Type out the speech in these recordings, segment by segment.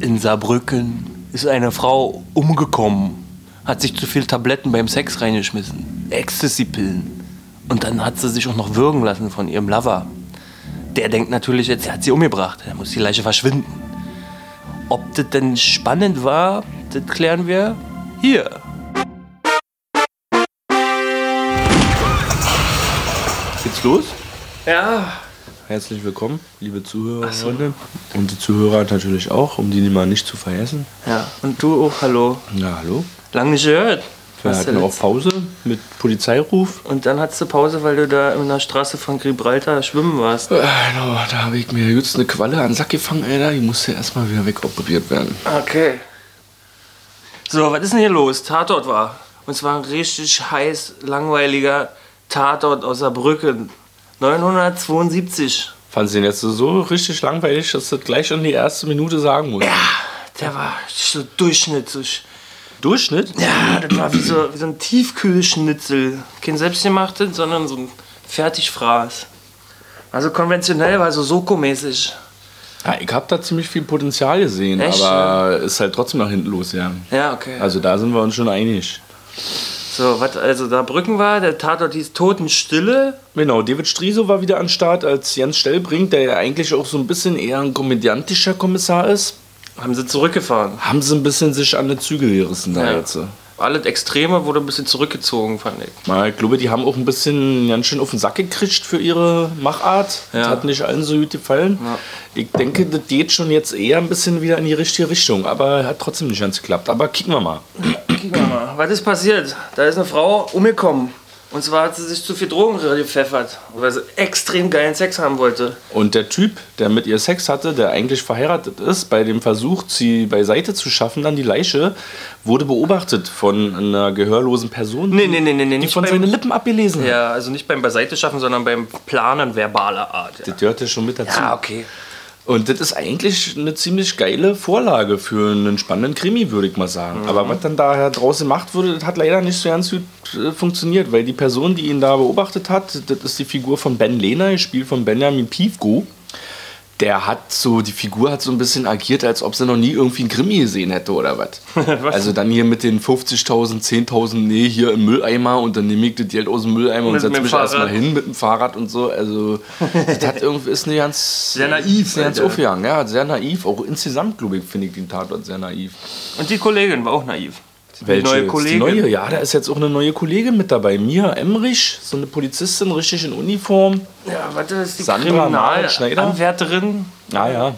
In Saarbrücken ist eine Frau umgekommen. Hat sich zu viel Tabletten beim Sex reingeschmissen. Ecstasy-Pillen. Und dann hat sie sich auch noch würgen lassen von ihrem Lover. Der denkt natürlich jetzt, er hat sie umgebracht. Er muss die Leiche verschwinden. Ob das denn spannend war, das klären wir hier. Geht's los? Ja, Herzlich willkommen, liebe Zuhörerinnen. Und die Zuhörer natürlich auch, um die mal nicht zu vergessen. ja. Und du auch, hallo. Na, hallo. Lang nicht gehört. Wir hatten auch Pause mit Polizeiruf. Und dann hattest du Pause, weil du da in der Straße von Gibraltar schwimmen warst. Äh, da habe ich mir jetzt eine Qualle an den Sack gefangen, Alter. Die musste erstmal wieder wegoperiert werden. Okay. So, was ist denn hier los? Tatort war. Und zwar ein richtig heiß, langweiliger Tatort aus Saarbrücken. 972. Fand sie den jetzt so richtig langweilig, dass du das gleich in die erste Minute sagen musst? Der war so durchschnittlich. Durchschnitt? Ja, das war wie so, wie so ein Tiefkühlschnitzel. Kein selbstgemachtes, sondern so ein Fertigfraß. Also konventionell, war so Soko-mäßig. Ja, ich habe da ziemlich viel Potenzial gesehen, Echt, aber ist halt trotzdem nach hinten losgegangen. Ja, okay. Also da sind wir uns schon einig. So, was also da Brücken war, der Tatort hieß Totenstille. Genau, David Striso war wieder an Start als Jens Stellbrink, der ja eigentlich auch so ein bisschen eher ein komödiantischer Kommissar ist. Haben sie zurückgefahren. Haben sie ein bisschen sich an die Zügel gerissen da Ja. jetzt. Alles Extreme wurde ein bisschen zurückgezogen, fand ich. Ich glaube, die haben auch ein bisschen ganz schön auf den Sack gekriegt für ihre Machart. Das Ja. hat nicht allen so gut gefallen. Ja. Ich denke, das geht schon jetzt eher ein bisschen wieder in die richtige Richtung, aber hat trotzdem nicht ganz geklappt. Aber kicken wir mal. Gucken wir mal. Was ist passiert? Da ist eine Frau umgekommen. Und zwar hat sie sich zu viel Drogen gepfeffert, weil sie extrem geilen Sex haben wollte. Und der Typ, der mit ihr Sex hatte, der eigentlich verheiratet ist, bei dem Versuch, sie beiseite zu schaffen, dann die Leiche, wurde beobachtet von einer gehörlosen Person. Nee, nee, nee, nee, nee, Die nicht von seinen Lippen abgelesen hat. Ja, also nicht beim Beiseite schaffen, sondern beim Planen verbaler Art. Ja, Das gehört ja schon mit dazu. ja okay. Und das ist eigentlich eine ziemlich geile Vorlage für einen spannenden Krimi, würde ich mal sagen. Aber was dann da draußen gemacht wurde, das hat leider nicht so ganz gut äh, funktioniert, weil die Person, die ihn da beobachtet hat, das ist die Figur von Ben Lehner, gespielt von Benjamin Piefgo. Der hat so, die Figur hat so ein bisschen agiert, als ob sie noch nie irgendwie einen Krimi gesehen hätte oder was. also dann hier mit den 50.000, 10.000, nee, hier im Mülleimer und dann nehme ich das Geld aus dem Mülleimer und setze mich erstmal hin mit dem Fahrrad und so. Also das hat irgendwie, ist eine ganz... Sehr naiv, Ist ganz aufgegangen, ja, sehr naiv. Auch insgesamt, glaube ich, finde ich den Tatort sehr naiv. Und die Kollegin war auch naiv. Welche neue? Kollegin? Die neue, ja, da ist jetzt auch eine neue Kollegin mit dabei. Mia Emrich, so eine Polizistin, richtig in Uniform. Ja, warte, das ist die? Kriminalanwärterin. Ah ja.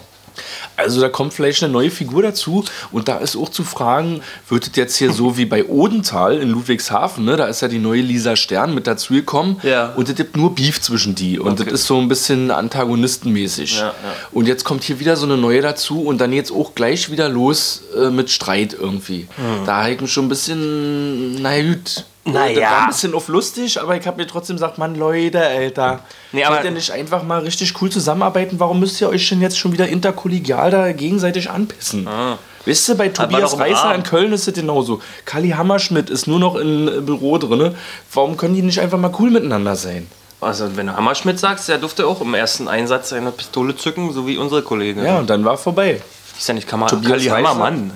Also da kommt vielleicht eine neue Figur dazu und da ist auch zu fragen, wird es jetzt hier so wie bei Odenthal in Ludwigshafen, ne? da ist ja die neue Lisa Stern mit dazugekommen Ja. und es gibt nur Beef zwischen die und Okay. das ist so ein bisschen antagonistenmäßig. Ja, ja. Und jetzt kommt hier wieder so eine neue dazu und dann jetzt auch gleich wieder los äh, mit Streit irgendwie. Hm. Da habe ich mich schon ein bisschen, naja gut. Naja. Das war ein bisschen auf lustig, aber ich habe mir trotzdem gesagt, Mann, Leute, Alter. Nee, aber- Könnt ihr nicht einfach mal richtig cool zusammenarbeiten? Warum müsst ihr euch denn jetzt schon wieder interkollegial da gegenseitig anpissen? Wisst ihr, bei Tobias Reißer in Köln ist es genauso. Kali Hammerschmidt ist nur noch im Büro drin. Warum können die nicht einfach mal cool miteinander sein? Also, wenn du Hammerschmidt sagst, der durfte auch im ersten Einsatz seine Pistole zücken, so wie unsere Kollegin. Ja, und dann war vorbei. Ist ja nicht Kammer Tobias Kali? Hammermann.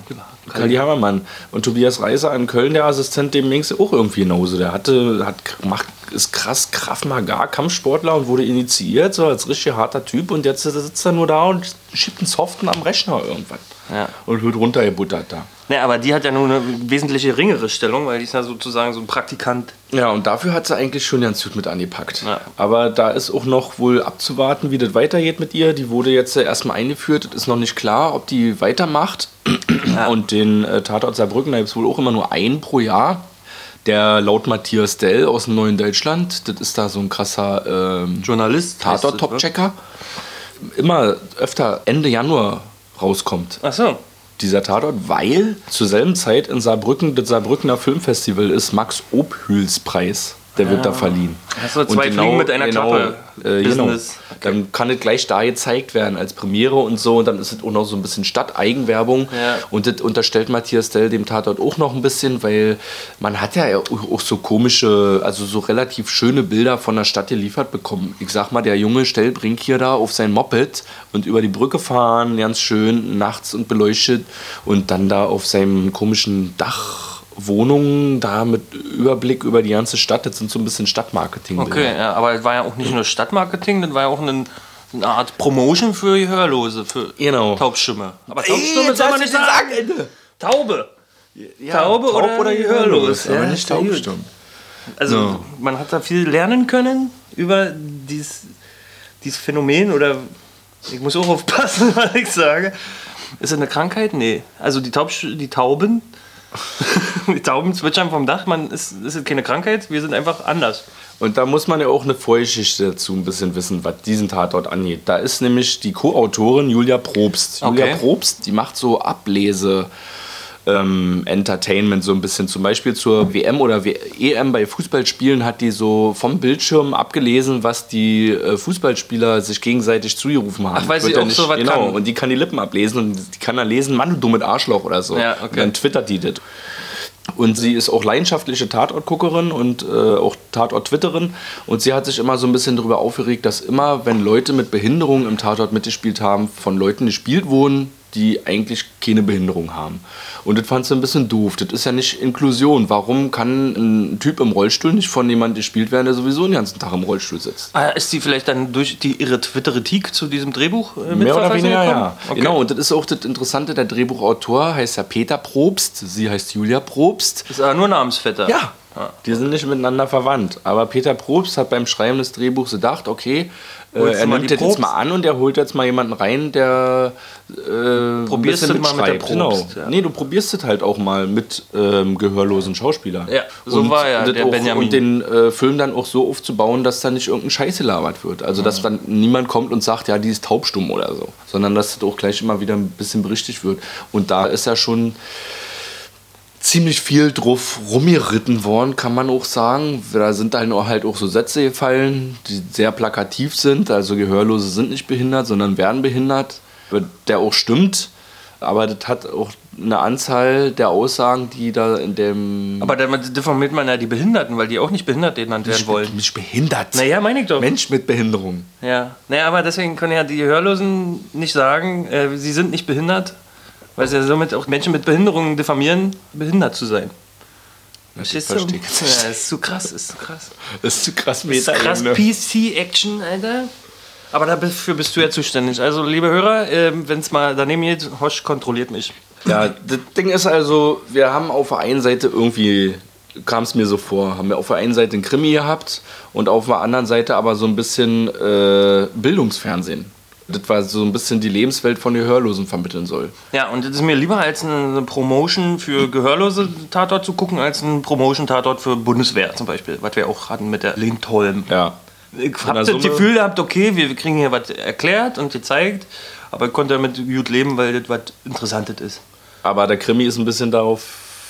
Kali Hammermann. Und Tobias Reißer in Köln, der Assistent, dem ging es auch irgendwie genauso. Der hatte, hat, macht, ist krass Kraft Magar, Kampfsportler und wurde initiiert, so als richtig harter Typ. Und jetzt sitzt er nur da und schiebt einen Soften am Rechner irgendwann. Ja. Und wird runtergebuttert da. Ne, aber die hat ja nur eine wesentlich geringere Stellung, weil die ist ja sozusagen so ein Praktikant. Ja, und dafür hat sie eigentlich schon ganz gut mit angepackt. Ja. Aber da ist auch noch wohl abzuwarten, wie das weitergeht mit ihr. Die wurde jetzt erstmal eingeführt. Es ist noch nicht klar, ob die weitermacht. Und den äh, Tatort Saarbrücken, da gibt es wohl auch immer nur einen pro Jahr. Der laut Matthias Dell aus dem Neuen Deutschland, das ist da so ein krasser ähm, Journalist. Tatort-Top-Checker, immer öfter Ende Januar rauskommt Ach so. dieser Tatort, weil zur selben Zeit in Saarbrücken das Saarbrückener Filmfestival ist Max Obhüls Preis. Der wird da verliehen. Hast du zwei Fliegen mit einer Klappe. Äh, genau. Business. Dann kann es gleich da gezeigt werden als Premiere und so. Und dann ist es auch noch so ein bisschen Stadteigenwerbung. Ja. Und das unterstellt Matthias Dell dem Tatort auch noch ein bisschen, weil man hat ja auch so komische, also so relativ schöne Bilder von der Stadt geliefert bekommen. Ich sag mal, der junge Stellbrink hier da auf sein Moped und über die Brücke fahren, ganz schön nachts und beleuchtet und dann da auf seinem komischen Dach. Wohnungen da mit Überblick über die ganze Stadt, das sind so ein bisschen Stadtmarketing. Okay, ja, aber es war ja auch nicht nur Stadtmarketing, das war ja auch ein, eine Art Promotion für Gehörlose, für Genau. Taubstimme. Aber Taubstimme soll man nicht sagen. Sackende. Taube. Ja, Taube oder gehörlos, aber ja, nicht ja gut. taubstumm. Also Ja. man hat da viel lernen können über dieses, dieses Phänomen oder ich muss auch aufpassen, was ich sage. Ist das eine Krankheit? Nee. Also die, Taub, die Tauben, die Tauben zwitschern vom Dach, man ist, ist keine Krankheit, wir sind einfach anders. Und da muss man ja auch eine Vorgeschichte dazu ein bisschen wissen, was diesen Tatort angeht. Da ist nämlich die Co-Autorin Julia Probst. Julia Okay. Probst, die macht so Ablese. Ähm, Entertainment so ein bisschen. Zum Beispiel zur WM oder W- EM bei Fußballspielen hat die so vom Bildschirm abgelesen, was die äh, Fußballspieler sich gegenseitig zugerufen haben. Ach, weil sie auch so was Genau, kann. und die kann die Lippen ablesen und die kann dann lesen, Mann, du dummes Arschloch oder so. Ja, okay. Und dann twittert die das. Und sie ist auch leidenschaftliche Tatortguckerin und äh, auch Tatort-Twitterin. Und sie hat sich immer so ein bisschen darüber aufgeregt, dass immer, wenn Leute mit Behinderung im Tatort mitgespielt haben, von Leuten gespielt wurden, die eigentlich keine Behinderung haben. Und das fand sie ein bisschen doof. Das ist ja nicht Inklusion. Warum kann ein Typ im Rollstuhl nicht von jemandem gespielt werden, der sowieso den ganzen Tag im Rollstuhl sitzt? Ah, Ist sie vielleicht dann durch die, ihre Twitteritik zu diesem Drehbuch äh, Mehr oder weniger, gekommen? ja. Okay. Genau, und das ist auch das Interessante, der Drehbuchautor heißt ja Peter Probst, sie heißt Julia Probst. Ist aber nur Namensvetter. Ja, die sind nicht miteinander verwandt. Aber Peter Probst hat beim Schreiben des Drehbuchs gedacht, okay, äh, er nimmt das jetzt mal an und er holt jetzt mal jemanden rein, der äh, ein Probierst bisschen du mal mit der. Probst, Genau. ja. Nee, du probierst es halt auch mal mit ähm, gehörlosen Schauspielern. Ja, so und, war ja der auch, Benjamin. Und den äh, Film dann auch so aufzubauen, dass da nicht irgendein Scheiß gelabert wird. Also, dass dann niemand kommt und sagt, ja, die ist taubstumm oder so. Sondern dass das auch gleich immer wieder ein bisschen berichtigt wird. Und da ist ja schon ziemlich viel drauf rumgeritten worden, kann man auch sagen. Da sind dann auch halt auch so Sätze gefallen, die sehr plakativ sind. Also Gehörlose sind nicht behindert, sondern werden behindert. Der auch stimmt. Aber das hat auch eine Anzahl der Aussagen, die da in dem. Aber damit diffamiert man ja die Behinderten, weil die auch nicht behindert genannt werden wollen. Nicht behindert. Naja, meine ich doch. Mensch mit Behinderung. Ja. Naja, aber deswegen können ja die Hörlosen nicht sagen, äh, sie sind nicht behindert, weil sie ja somit auch Menschen mit Behinderungen diffamieren, behindert zu sein. Verstehst du? Ja, ist zu krass, ist zu krass. Das ist zu krass Das ist krass PC-Action, Alter. Aber dafür bist du ja zuständig. Also, liebe Hörer, ähm, wenn es mal daneben geht, Hosch kontrolliert mich. Ja, das Ding ist also, wir haben auf der einen Seite irgendwie, kam es mir so vor, haben wir auf der einen Seite einen Krimi gehabt und auf der anderen Seite aber so ein bisschen äh, Bildungsfernsehen. Das war so ein bisschen die Lebenswelt von Gehörlosen vermitteln soll. Ja, und das ist mir lieber als eine Promotion für gehörlose Tatort zu gucken, als ein Promotion-Tatort für Bundeswehr zum Beispiel, was wir auch hatten mit der Lindholm. Ja. Ich habe das Gefühl gehabt, okay, wir kriegen hier was erklärt und gezeigt, aber ich konnte damit gut leben, weil das was Interessantes ist. Aber der Krimi ist ein bisschen darauf.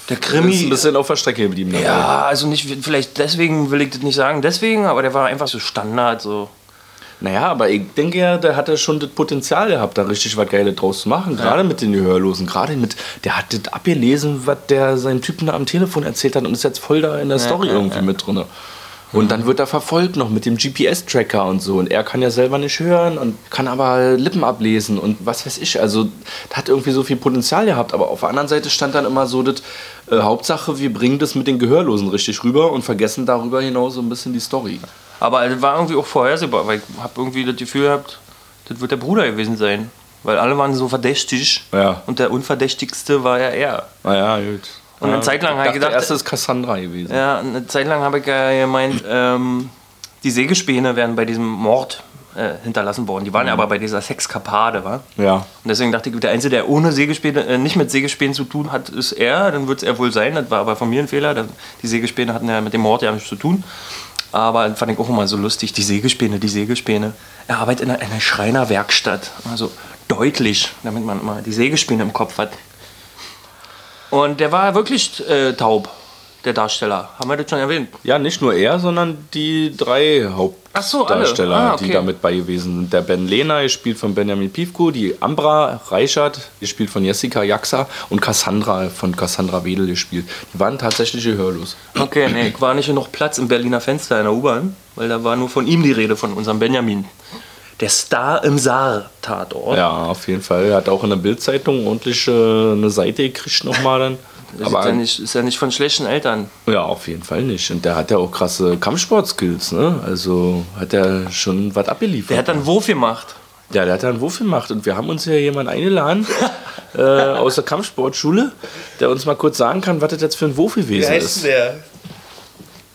Der Krimi- Ist ein bisschen auf der Strecke geblieben. Ja, also nicht, vielleicht deswegen will ich das nicht sagen, deswegen, aber der war einfach so Standard, so. Naja, aber ich denke ja, der hatte schon das Potenzial gehabt, da richtig was Geiles draus zu machen. Gerade mit den Gehörlosen. Gerade mit, der hat das abgelesen, was der seinen Typen da am Telefon erzählt hat und ist jetzt voll da in der Story ja, irgendwie mit drin. Und dann wird er verfolgt noch mit dem GPS-Tracker und so. Und er kann ja selber nicht hören und kann aber Lippen ablesen und was weiß ich. Also, hat irgendwie so viel Potenzial gehabt. Aber auf der anderen Seite stand dann immer so, das äh, Hauptsache, wir bringen das mit den Gehörlosen richtig rüber und vergessen darüber hinaus so ein bisschen die Story. Aber das war irgendwie auch vorhersehbar, weil ich habe irgendwie das Gefühl gehabt, das wird der Bruder gewesen sein. Weil alle waren so verdächtig Ja. und der unverdächtigste war ja er. Naja, gut. Und eine Zeit lang habe ich gedacht- erst ist Cassandra gewesen. Ja, eine Zeit lang habe ich ja gemeint, ähm, die Sägespäne wären bei diesem Mord äh, hinterlassen worden. Die waren ja aber bei dieser Sexkapade, wa? Ja. Und deswegen dachte ich, der Einzige, der ohne Sägespäne, äh, nicht mit Sägespänen zu tun hat, ist er. Dann wird es er wohl sein. Das war aber von mir ein Fehler. Die Sägespäne hatten ja mit dem Mord ja nichts zu tun. Aber das fand ich auch immer so lustig. Die Sägespäne, die Sägespäne. Er arbeitet in einer, einer Schreinerwerkstatt. Also deutlich, damit man immer die Sägespäne im Kopf hat. Und der war wirklich äh, taub. der Darsteller. Haben wir das schon erwähnt? Ja, nicht nur er, sondern die drei Ach so, alle. Hauptdarsteller, Ah, okay. die damit bei gewesen sind. Der Ben Lehner, gespielt von Benjamin Piefko, die Ambra Reichert, gespielt von Jessica Jaxa und Cassandra von Cassandra Wedel gespielt. Die waren tatsächlich gehörlos. Okay, nee, war nicht genug Platz im Berliner Fenster in der U-Bahn, weil da war nur von ihm die Rede, von unserem Benjamin. Der Star im Saar-Tatort. Ja, auf jeden Fall. Er hat auch in der Bildzeitung ordentlich äh, eine Seite gekriegt nochmal dann. Das Aber ist, ja nicht, ist ja nicht von schlechten Eltern. Ja, auf jeden Fall nicht. Und der hat ja auch krasse Kampfsportskills, ne? Also hat er schon was abgeliefert. Der hat dann Wurf gemacht. ja, der hat da einen Wurf gemacht. Und wir haben uns ja jemanden eingeladen äh, aus der Kampfsportschule, der uns mal kurz sagen kann, was das jetzt für ein Wurf gewesen ist. der?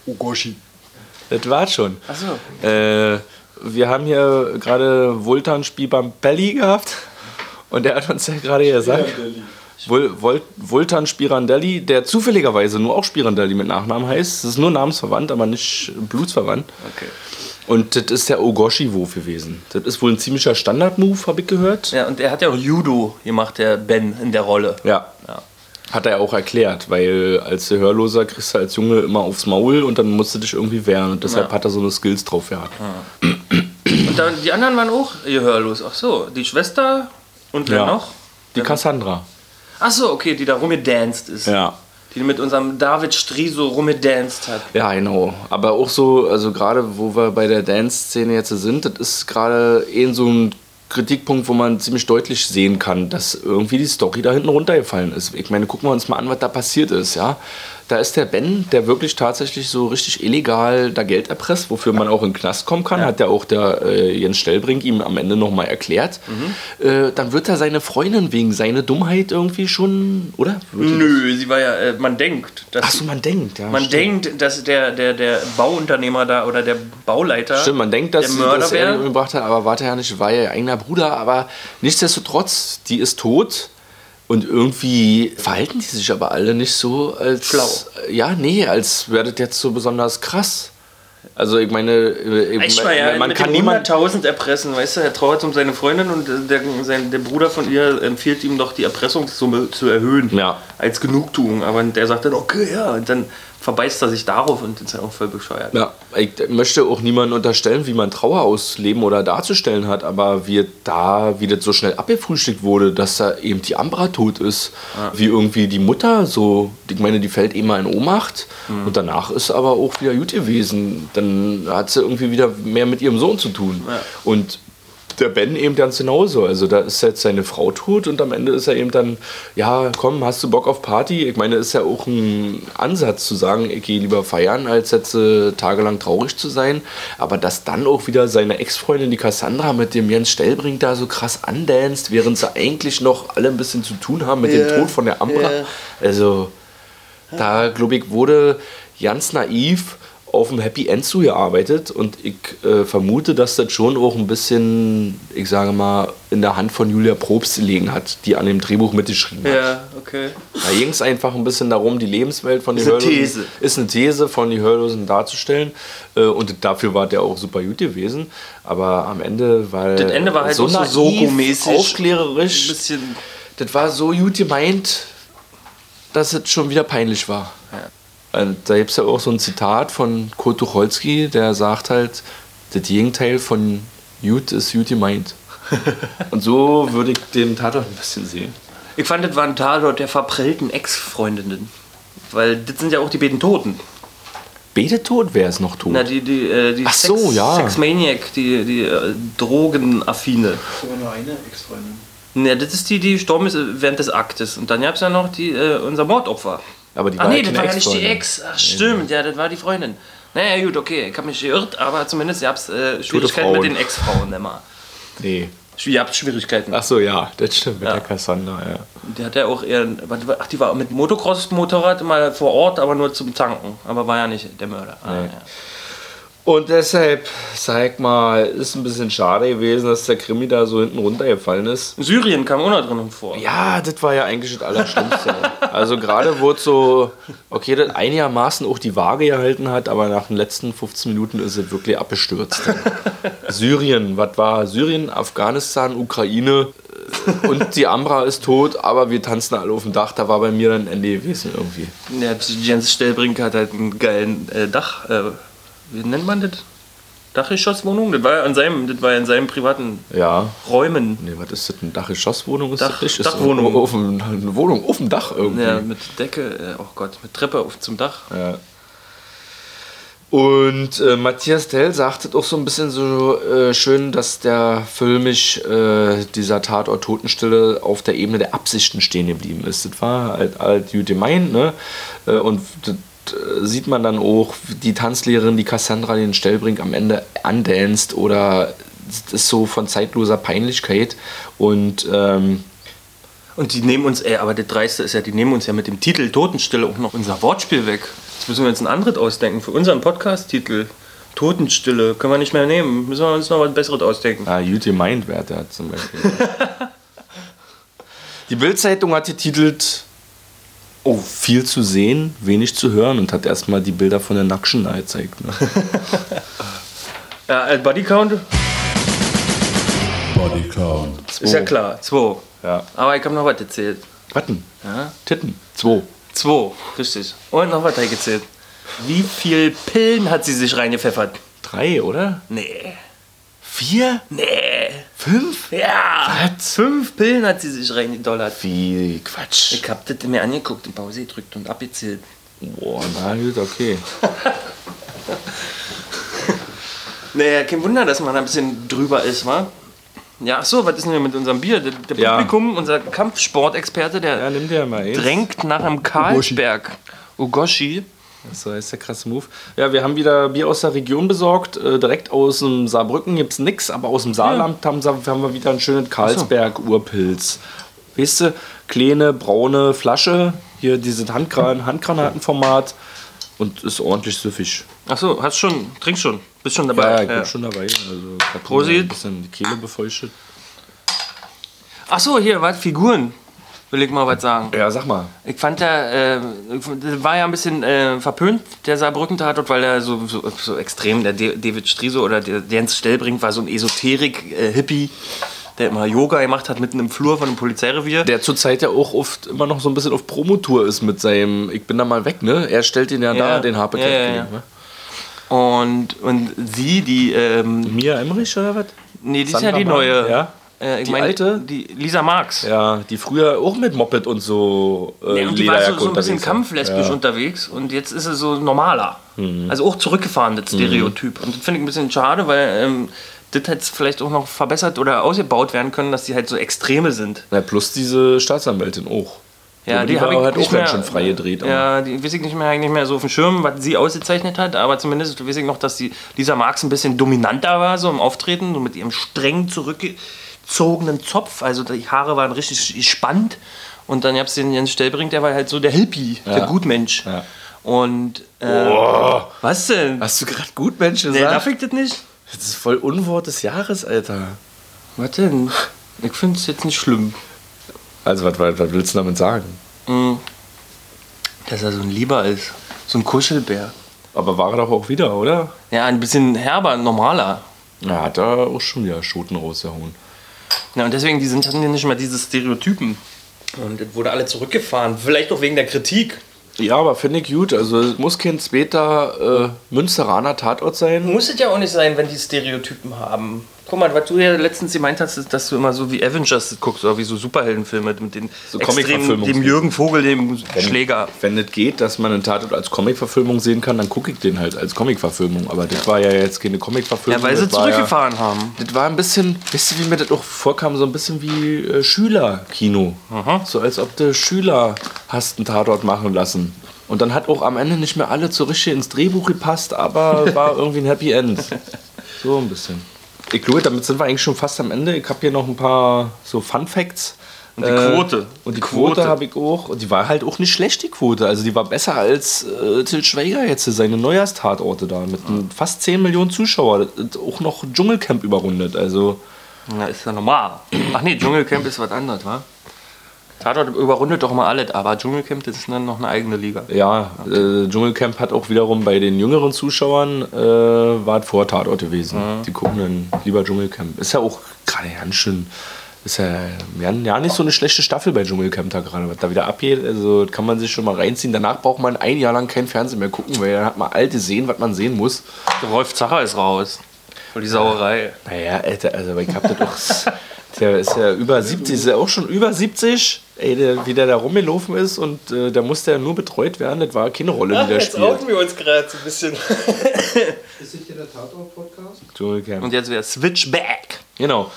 Ugoshi. Das war schon. Achso. Äh, wir haben hier gerade Vultan-Spiel beim Pelli gehabt. Und der hat uns ja gerade gesagt, Vul Vol Vultan Spirandelli, der zufälligerweise nur auch Spirandelli mit Nachnamen heißt. Das ist nur namensverwandt, aber nicht blutsverwandt. Okay. Und das ist der Ogoshi-Wurf gewesen. Das ist wohl ein ziemlicher Standard-Move, habe ich gehört. Ja, und er hat ja auch Judo gemacht, der Ben, in der Rolle. Ja. Ja. Hat er auch erklärt, weil als Gehörloser kriegst du als Junge immer aufs Maul und dann musst du dich irgendwie wehren. Und deshalb Ja. hat er so eine Skills drauf gehabt. Und dann, die anderen waren auch gehörlos. Ach so, die Schwester und wer Ja. noch? Die Cassandra. Ach so, okay, die da rumgedanced ist. Ja. Die mit unserem David Striso rumgedanced hat. Ja, genau. Aber auch so, also gerade wo wir bei der Dance-Szene jetzt sind, das ist gerade eh so ein Kritikpunkt, wo man ziemlich deutlich sehen kann, dass irgendwie die Story da hinten runtergefallen ist. Ich meine, gucken wir uns mal an, was da passiert ist, ja. Da ist der Ben, der wirklich tatsächlich so richtig illegal da Geld erpresst, wofür man auch in den Knast kommen kann, hat ja auch der äh, Jens Stellbrink ihm am Ende nochmal erklärt. Äh, dann wird er seine Freundin wegen seiner Dummheit irgendwie schon, oder? Nö, sie war ja, äh, man denkt, dass Ach so, man denkt, ja. man stimmt. denkt, dass der, der, der Bauunternehmer da oder der Bauleiter Stimmt, man denkt, dass, der Mörder dass er ihn umgebracht hat, aber warte ja nicht, war ja ihr eigener Bruder. Aber nichtsdestotrotz, die ist tot. Und irgendwie verhalten die sich aber alle nicht so als. Schlau. Ja, nee, als wäre das jetzt so besonders krass. Also, ich meine, äh, Ich man, war ja man kann niemand. 100.000 erpressen, weißt du, er trauert um seine Freundin und äh, der, sein, der Bruder von ihr empfiehlt ihm doch die Erpressungssumme zu erhöhen. Ja. Als Genugtuung. Aber der sagt dann, okay, ja, und dann verbeißt er sich darauf und ist ja auch voll bescheuert. Ja, ich möchte auch niemandem unterstellen, wie man Trauer ausleben oder darzustellen hat, aber wie da, wie das so schnell abgefrühstückt wurde, dass da eben die Ambra tot ist, wie irgendwie die Mutter so, ich meine, die fällt immer in Ohnmacht und danach ist aber auch wieder gut gewesen. Dann hat sie irgendwie wieder mehr mit ihrem Sohn zu tun. Und der Ben eben ganz genauso. Also da ist jetzt seine Frau tot und am Ende ist er eben dann, ja, komm, hast du Bock auf Party? Ich meine, ist ja auch ein Ansatz zu sagen, ich gehe lieber feiern, als jetzt äh, tagelang traurig zu sein. Aber dass dann auch wieder seine Ex-Freundin, die Cassandra, mit dem Jens Stellbrink da so krass andanzt, während sie eigentlich noch alle ein bisschen zu tun haben mit dem Tod von der Ambra. Also da, glaube ich, wurde ganz naiv auf ein Happy End zugearbeitet und ich äh, vermute, dass das schon auch ein bisschen, ich sage mal, in der Hand von Julia Probst gelegen hat, die an dem Drehbuch mitgeschrieben hat. Ja, okay. Da ging es einfach ein bisschen darum, die Lebenswelt von den Hörlosen These. ist eine These von den Hörlosen darzustellen äh, und dafür war der auch super gut gewesen. Aber am Ende war Das Ende war halt so so Soko-mäßig. aufklärerisch. Ein bisschen. Das war so gut gemeint, dass es schon wieder peinlich war. Und da gibt es ja auch so ein Zitat von Kurt Tucholsky, der sagt halt, das Gegenteil von gut ist gut gemeint. Und so würde ich den Tatort ein bisschen sehen. Ich fand, das war ein Tatort der verprellten Ex-Freundinnen. Weil das sind ja auch die beiden Toten. Bete tot, wer ist noch tot? Na, die, die, äh, die Ach so, ja. Sexmaniac, die, die äh, Drogenaffine. Sogar nur eine Ex-Freundin. Ne, das ist die, die gestorben ist während des Aktes. Und dann gab es ja noch die, äh, unser Mordopfer. Aber die Ach war nee, das war ja nicht die. Ex. Ach stimmt, ja, das war die Freundin. Naja, gut, okay, ich habe mich geirrt, aber zumindest ihr habt äh, Schwierigkeiten mit den Ex-Frauen immer. Nee. Ihr habt Schwierigkeiten. Ach so, ja, das stimmt mit Ja. der Cassandra, ja. Die hat ja auch eher, ach, die war mit Motocross-Motorrad mal vor Ort, aber nur zum Tanken. Aber war ja nicht der Mörder. Ah, Nee. ja. Und deshalb, sag mal, ist ein bisschen schade gewesen, dass der Krimi da so hinten runtergefallen ist. Syrien kam auch noch drin vor. Ja, das war ja eigentlich das Allerschlimmste. also gerade wurde so, okay, das einigermaßen auch die Waage gehalten hat, aber nach den letzten 15 Minuten ist es wirklich abgestürzt. Syrien, was war Syrien, Afghanistan, Ukraine? und die Ambra ist tot, aber wir tanzen alle auf dem Dach. Da war bei mir dann Ende gewesen irgendwie. Der Jens Stellbrink hat halt einen geilen äh, Dach. Äh, wie nennt man das? Dachgeschosswohnung? Das war ja in seinem, das war ja in seinem privaten Ja. Räumen. Nee, was ist das? Eine Dachgeschosswohnung? Ist Dach- das nicht? Ist Dachwohnung. Auf dem, eine Wohnung auf dem Dach irgendwie. Ja, mit Decke, äh, oh Gott, mit Treppe auf zum Dach. Ja. Und äh, Matthias Dell sagt es auch so ein bisschen so äh, schön, dass der filmisch äh, dieser Tatort Totenstille auf der Ebene der Absichten stehen geblieben ist. Das war halt, halt gut gemeint, ne? Äh, und das sieht man dann auch, die Tanzlehrerin, die Cassandra den Stellbrink am Ende andanzt oder ist so von zeitloser Peinlichkeit und ähm, Und die nehmen uns, ey, aber das Dreiste ist ja, die nehmen uns ja mit dem Titel Totenstille auch noch unser Wortspiel weg. Jetzt müssen wir uns ein anderes ausdenken für unseren Podcast-Titel. Totenstille können wir nicht mehr nehmen. Müssen wir uns noch was Besseres ausdenken. Ah, gut gemeint, wer der zum Beispiel. Die Bild-Zeitung hat getitelt, oh, viel zu sehen, wenig zu hören und hat erstmal die Bilder von der Nackschen da gezeigt. Ne? Ja, äh, Bodycount Body Count. ist ja klar, zwei. Ja. Aber ich habe noch was erzählt. Watten, Ja? Titten, zwei. Zwei, richtig. Und noch was gezählt. Wie viel Pillen hat sie sich reingepfeffert? Drei, oder? Nee. Vier? Nee. Fünf? Ja. Fünf Pillen hat sie sich reingedollert. Wie Quatsch. Ich hab das mir angeguckt, in Pause gedrückt und abgezählt. Boah, na gut, okay. Naja, kein Wunder, dass man da ein bisschen drüber ist, wa? Ja, ach so, was ist denn mit unserem Bier? Der, der Ja. Publikum, unser Kampfsportexperte, der Ja, eins. drängt nach einem Karlsberg. Ugoshi. So ist der krasse Move. Ja, wir haben wieder Bier aus der Region besorgt. Äh, direkt aus dem Saarbrücken gibt es nichts, aber aus dem Saarland haben, sie- haben wir wieder einen schönen Karlsberg-Urpilz. Weißt du, kleine braune Flasche, hier dieses Handgran Handgranatenformat und ist ordentlich süffig. Ach so, hast schon, trinkst schon, bist schon Ja, dabei. ja, ich Ja. bin schon dabei. Also, Prosit. ein bisschen die Kehle befeuchtet. Ach so, hier, was, Figuren. Will ich mal was sagen. Ja, sag mal. Ich fand der, äh, war ja ein bisschen äh, verpönt, der Saarbrücken-Tatort, weil er so, so, so extrem, der De- David Striso oder der Jens Stellbrink war so ein Esoterik-Hippie, der immer Yoga gemacht hat mitten im Flur von einem Polizeirevier. Der zurzeit ja auch oft immer noch so ein bisschen auf Promotour ist mit seinem Ich bin da mal weg, ne? Er stellt ihn ja, Ja. da, den Harpe Ja, ja, ja. Ne? Und, und sie, die, ähm, Mia Emmerich oder was? nee, die ist ja Sandra die neue. ja? Äh, ich Die meine, alte? Die Lisa Marx. Ja, die früher auch mit Moped und so äh, Ja, und die war so, so ein bisschen kampflesbisch Ja. unterwegs und jetzt ist sie so normaler. Mhm. Also auch zurückgefahren, das Stereotyp. Und das finde ich ein bisschen schade, weil ähm, das hätte vielleicht auch noch verbessert oder ausgebaut werden können, dass die halt so Extreme sind. Na, plus diese Staatsanwältin auch. Ja, die, die, habe ich halt auch mehr, schön frei gedreht. Ja, die weiß ich nicht mehr, eigentlich mehr so auf dem Schirm, was sie ausgezeichnet hat, aber zumindest weiß ich noch, dass die Lisa Marx ein bisschen dominanter war, so im Auftreten, so mit ihrem streng zurückgezogenen Zopf. Also die Haare waren richtig gespannt. Und dann gab es den Jens Stellbrink, der war halt so der Hippie, der Ja. Gutmensch. Ja. Und äh, was denn? Hast du gerade gut Menschen Nee, gesagt? darf ich das nicht? das ist voll Unwort des Jahres, Alter. Was denn? Ich finde es jetzt nicht schlimm. Also, was, was, was willst du damit sagen? Dass er so ein Lieber ist. So ein Kuschelbär. Aber war er doch auch wieder, oder? Ja, ein bisschen herber, normaler. Ja, hat er auch schon wieder Schoten rausgehauen. Ja, und deswegen, die sind, hatten ja nicht mehr diese Stereotypen. Und das wurde alle zurückgefahren. Vielleicht auch wegen der Kritik. Ja, aber finde ich gut. Also, es muss kein später äh, Münsteraner Tatort sein. Muss es ja auch nicht sein, wenn die Stereotypen haben. Guck mal, was du ja letztens gemeint hast, ist, dass du immer so wie Avengers guckst oder wie so Superheldenfilme mit den So extremen, dem Jürgen Vogel, dem Schläger. Wenn es geht, dass man einen Tatort als Comic-Verfilmung sehen kann, dann gucke ich den halt als Comic-Verfilmung. Aber das war ja jetzt keine Comic-Verfilmung. Ja, weil sie zurückgefahren haben. Ja, das war ein bisschen, wisst ihr, wie mir das auch vorkam, so ein bisschen wie äh, Schülerkino. So als ob du Schüler hast einen Tatort machen lassen. Und dann hat auch am Ende nicht mehr alle so richtig ins Drehbuch gepasst, aber war irgendwie ein Happy End. So ein bisschen. Ich glaube, damit sind wir eigentlich schon fast am Ende. Ich habe hier noch ein paar so Fun Facts. Und die Quote. Und die Die Quote, Quote. habe ich auch. Und die war halt auch nicht schlecht, die Quote. Also die war besser als äh, Til Schweiger jetzt, seine Neujahrstatorte da. Mit einem fast 10 Millionen Zuschauer. Auch noch Dschungelcamp überrundet. Also Ja, ist ja normal. Ach nee, Dschungelcamp ist was anderes, wa? Tatort überrundet doch mal alles, aber Dschungelcamp, das ist dann noch eine eigene Liga. ja, äh, Dschungelcamp hat auch wiederum bei den jüngeren Zuschauern äh, war es vor Tatort gewesen. Die gucken dann lieber Dschungelcamp. Ist ja auch gerade ganz schön Ist ja, ja, ja nicht so eine schlechte Staffel bei Dschungelcamp da gerade, was da wieder abgeht. Also kann man sich schon mal reinziehen. Danach braucht man ein Jahr lang kein Fernsehen mehr gucken, weil dann hat man alte sehen, was man sehen muss. Der Rolf Zacher ist raus. Voll die Sauerei. Naja, Alter, also ich hab das doch. Der ist ja über 70, ist ja auch schon über 70. Ey, der, wie der da rumgelaufen ist und äh, da musste er nur betreut werden. Das war keine Rolle, die der spielt. wir uns gerade so ein bisschen. Ist nicht hier der Tatort-Podcast? Und jetzt wäre Switchback. Genau.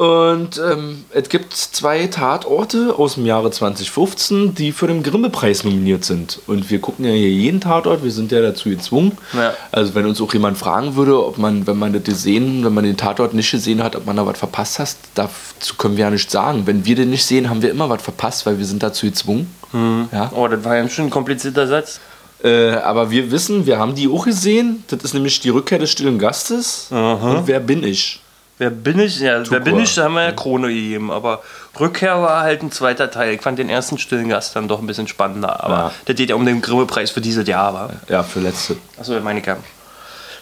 Und ähm, es gibt zwei Tatorte aus dem Jahre 2015, die für den Grimme-Preis nominiert sind. Und wir gucken ja hier jeden Tatort, wir sind ja dazu gezwungen. Ja. Also wenn uns auch jemand fragen würde, ob man, wenn man das gesehen, wenn man den Tatort nicht gesehen hat, ob man da was verpasst hat, dazu können wir ja nichts sagen. Wenn wir den nicht sehen, haben wir immer was verpasst, weil wir sind dazu gezwungen. Ja. Oh, das war ja schon ein komplizierter Satz. Äh, aber wir wissen, wir haben die auch gesehen. Das ist nämlich die Rückkehr des stillen Gastes. Und wer bin ich? Wer bin ich? Ja, wer bin ich? Da haben wir ja Krone gegeben. Aber Rückkehr war halt ein zweiter Teil. Ich fand den ersten stillen Gast dann doch ein bisschen spannender. Aber Ja. der geht ja um den Grimme-Preis für dieses Jahr. War. Ja, für letzte. Achso, meine ich ja.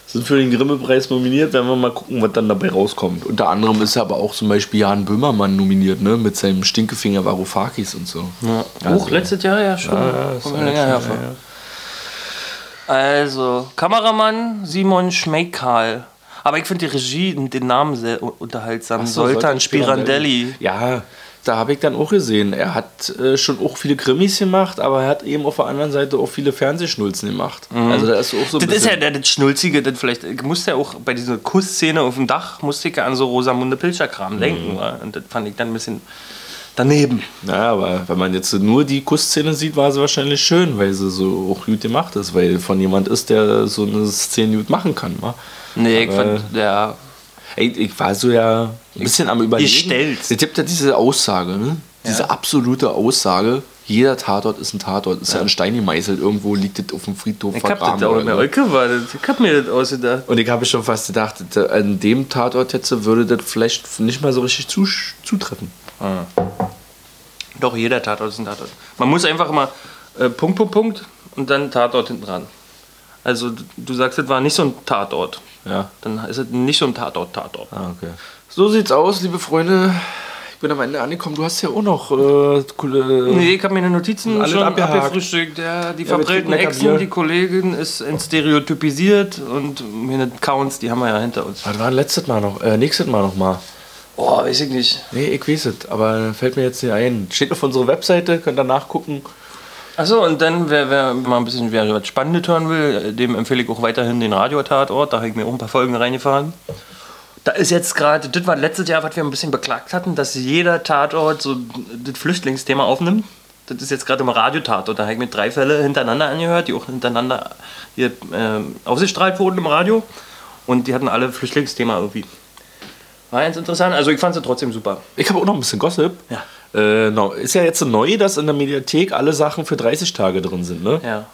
sind für den Grimme-Preis nominiert, werden wir mal gucken, was dann dabei rauskommt. Unter anderem ist aber auch zum Beispiel Jan Böhmermann nominiert, ne? Mit seinem Stinkefinger Varoufakis und so. Ja. Also- letztes Jahr ja schon. ja, ja länger schon, her vor. Also, Kameramann Simon Schmeikal. Aber ich finde die Regie und den Namen sehr unterhaltsam. So, Soltan Spirandelli. Ja, da habe ich dann auch gesehen. Er hat äh, schon auch viele Krimis gemacht, aber er hat eben auf der anderen Seite auch viele Fernsehschnulzen gemacht. Also da ist auch so ein Das ist ja das Schnulzige, das vielleicht, ich musste ja auch bei dieser Kussszene auf dem Dach, musste ich ja an so Rosamunde Pilcher-Kram Mhm. denken. wa? Und das fand ich dann ein bisschen daneben. Naja, aber wenn man jetzt nur die Kussszene sieht, war sie wahrscheinlich schön, weil sie so auch gut gemacht ist, weil von jemand ist, der so eine Szene gut machen kann. wa? Nee, ich fand, der. Ey, ich war so ja ein bisschen am überlegen. stellt. Es gibt ja diese Aussage, ne? Diese absolute Aussage, jeder Tatort ist ein Tatort. Ist ja, ein Stein gemeißelt, irgendwo liegt es auf dem Friedhof Ich hab das auch mir so. Euke war das. Ich hab mir das ausgedacht. Und ich habe schon fast gedacht, da- an dem Tatort jetzt würde das vielleicht nicht mal so richtig zu, zutreffen. Doch, jeder Tatort ist ein Tatort. Man muss einfach immer äh, Punkt, Punkt, Punkt und dann Tatort hinten dran. Also, du- sagst, das war nicht so ein Tatort. Ja. Dann ist es nicht so ein Tatort, Tatort. Ah, okay. So sieht's aus, liebe Freunde. Ich bin am Ende angekommen. Du hast ja auch noch äh, coole. Nee, ich habe meine Notizen Alles schon abgefrühstückt. Ja, die Ja, verbrillten Echsen, die Kollegin ist entstereotypisiert und meine Counts, die haben wir ja hinter uns. Was war letztes Mal noch? Äh, nächstes Mal noch mal. Oh, weiß ich nicht. Nee, ich weiß es, aber fällt mir jetzt nicht ein. Steht auf unserer Webseite, könnt ihr nachgucken. Achso, und dann, wer, wer mal ein bisschen wer was Spannendes hören will, dem empfehle ich auch weiterhin den Radiotatort. Da habe ich mir auch ein paar Folgen reingefahren. Da ist jetzt gerade, das war letztes Jahr, was wir ein bisschen beklagt hatten, dass jeder Tatort so das Flüchtlingsthema aufnimmt. Das ist jetzt gerade im Radiotatort. Da habe ich mir drei Fälle hintereinander angehört, die auch hintereinander hier ähm, ausgestrahlt wurden im Radio. Und die hatten alle Flüchtlingsthema irgendwie. War ganz interessant. Also ich fand sie trotzdem super. Ich habe auch noch ein bisschen Gossip. Ja. Äh, no, ist ja jetzt neu, dass in der Mediathek alle Sachen für 30 Tage drin sind, ne? Ja.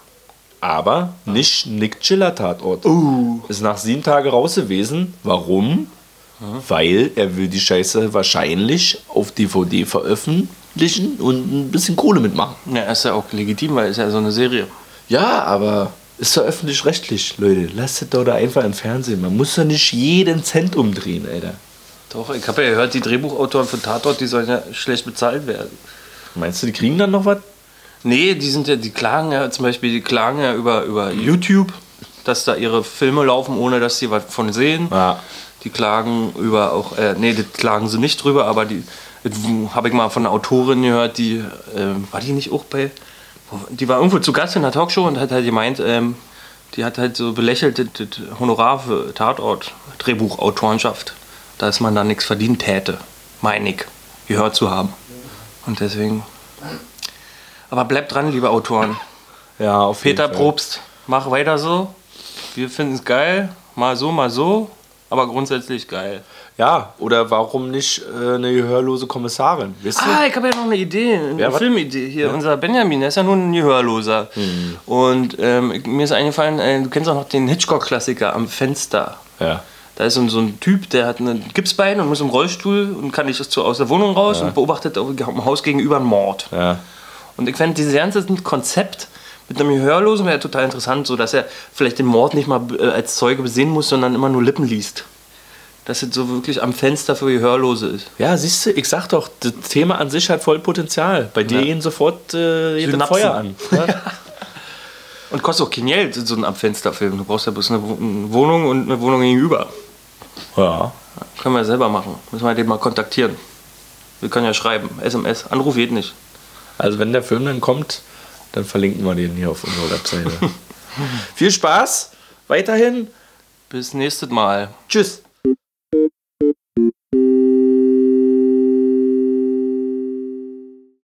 Aber nicht Nick Chiller Tatort. Uh. Ist nach sieben Tagen raus gewesen. Warum? Weil er will die Scheiße wahrscheinlich auf DVD veröffentlichen und ein bisschen Kohle mitmachen. Ja, ist ja auch legitim, weil es ja so eine Serie. Ja, aber ist ja öffentlich-rechtlich, Leute. Lasst es doch da einfach im Fernsehen. Man muss ja nicht jeden Cent umdrehen, Alter. Doch, ich habe ja gehört, die Drehbuchautoren für Tatort, die sollen ja schlecht bezahlt werden. Meinst du, die kriegen dann noch was? Nee, die sind ja, die klagen ja zum Beispiel, die klagen ja über, über YouTube, dass da ihre Filme laufen, ohne dass sie was von sehen. Ja. Die klagen über auch, äh, nee, das klagen sie nicht drüber, aber die habe ich mal von einer Autorin gehört, die, ähm, war die nicht auch bei, die war irgendwo zu Gast in einer Talkshow und hat halt gemeint, ähm, die hat halt so belächelt, das Honorar für Tatort, Drehbuchautorenschaft, dass man da nichts verdient hätte, meine ich, gehört zu haben. Und deswegen. Aber bleibt dran, liebe Autoren. Ja, auf jeden Peter Fall. Probst, mach weiter so. Wir finden es geil. Mal so, mal so. Aber grundsätzlich geil. Ja, oder warum nicht äh, eine gehörlose Kommissarin? Du? Ah, ich habe ja noch eine Idee, eine Ja? Filmidee. Hier, unser Benjamin, der ist ja nun ein Gehörloser. Mhm. Und ähm, mir ist eingefallen, äh, du kennst auch noch den Hitchcock-Klassiker am Fenster. Ja. Da ist so ein, so ein Typ, der hat ein Gipsbein und muss im Rollstuhl und kann nicht aus der Wohnung raus und beobachtet dem Haus gegenüber einen Mord. Ja. Und ich fände dieses ganze Konzept mit einem Gehörlosen wäre total interessant, so dass er vielleicht den Mord nicht mal äh, als Zeuge sehen muss, sondern immer nur Lippen liest. dass es so wirklich am Fenster für Gehörlose ist. Ja, siehst du, ich sag doch, das Thema an sich hat voll Potenzial. Bei dir Ja. gehen sofort äh. Feuer an. Ja? Und kostet auch kein Geld, so ein Am-Fenster-Film. Du brauchst ja bloß eine Wohnung und eine Wohnung gegenüber. Ja. Können wir selber machen. Müssen wir den mal kontaktieren. Wir können ja schreiben. SMS. Anruf geht nicht. Also wenn der Film dann kommt, dann verlinken wir den hier auf unserer Webseite. Viel Spaß, weiterhin. Bis nächstes Mal. Tschüss.